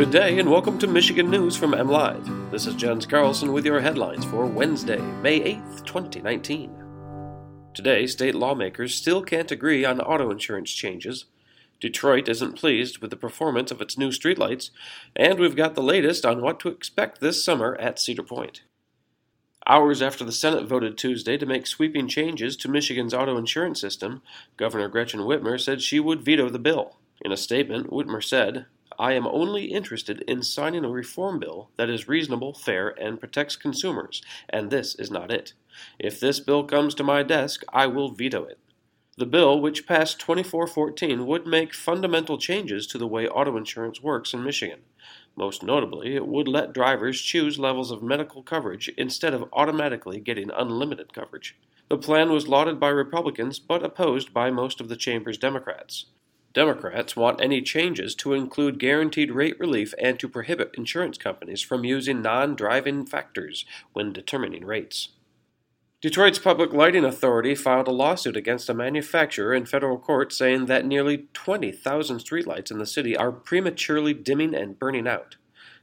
Good day and welcome to Michigan News from MLive. This is Jens Carlson with your headlines for Wednesday, May 8th, 2019. Today, state lawmakers still can't agree on auto insurance changes. Detroit isn't pleased with the performance of its new streetlights, and we've got the latest on what to expect this summer at Cedar Point. Hours after the Senate voted Tuesday to make sweeping changes to Michigan's auto insurance system, Governor Gretchen Whitmer said she would veto the bill. In a statement, Whitmer said, I am only interested in signing a reform bill that is reasonable, fair, and protects consumers, and this is not it. If this bill comes to my desk, I will veto it. The bill, which passed 2414, would make fundamental changes to the way auto insurance works in Michigan. Most notably, it would let drivers choose levels of medical coverage instead of automatically getting unlimited coverage. The plan was lauded by Republicans but opposed by most of the chamber's Democrats. Democrats want any changes to include guaranteed rate relief and to prohibit insurance companies from using non driving factors when determining rates. Detroit's Public Lighting Authority filed a lawsuit against a manufacturer in federal court saying that nearly 20,000 streetlights in the city are prematurely dimming and burning out.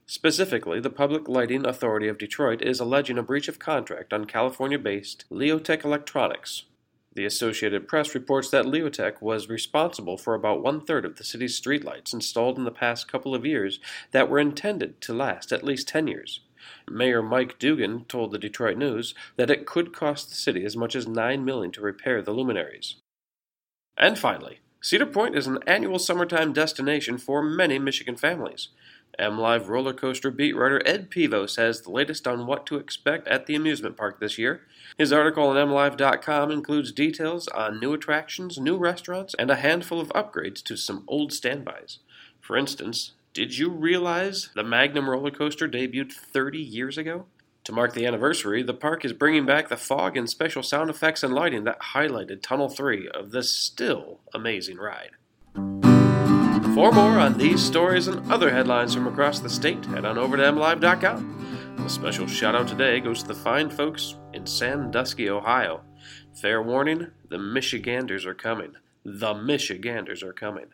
Specifically, the Public Lighting Authority of Detroit is alleging a breach of contract on California based Leotek Electronics, the Associated Press reports that Leotek was responsible for about one third of the city's streetlights installed in the past couple of years that were intended to last at least 10 years. Mayor Mike Duggan told the Detroit News that it could cost the city as much as 9 million to repair the luminaries. And finally, Cedar Point is an annual summertime destination for many Michigan families. MLive roller coaster beat writer Ed Pivos has the latest on what to expect at the amusement park this year. His article on MLive.com includes details on new attractions, new restaurants, and a handful of upgrades to some old standbys. For instance, did you realize the Magnum roller coaster debuted 30 years ago? To mark the anniversary, the park is bringing back the fog and special sound effects and lighting that highlighted Tunnel 3 of this still amazing ride. For more on these stories and other headlines from across the state, head on over to mlive.com. A special shout out today goes to the fine folks in Sandusky, Ohio. Fair warning, the Michiganders are coming. The Michiganders are coming.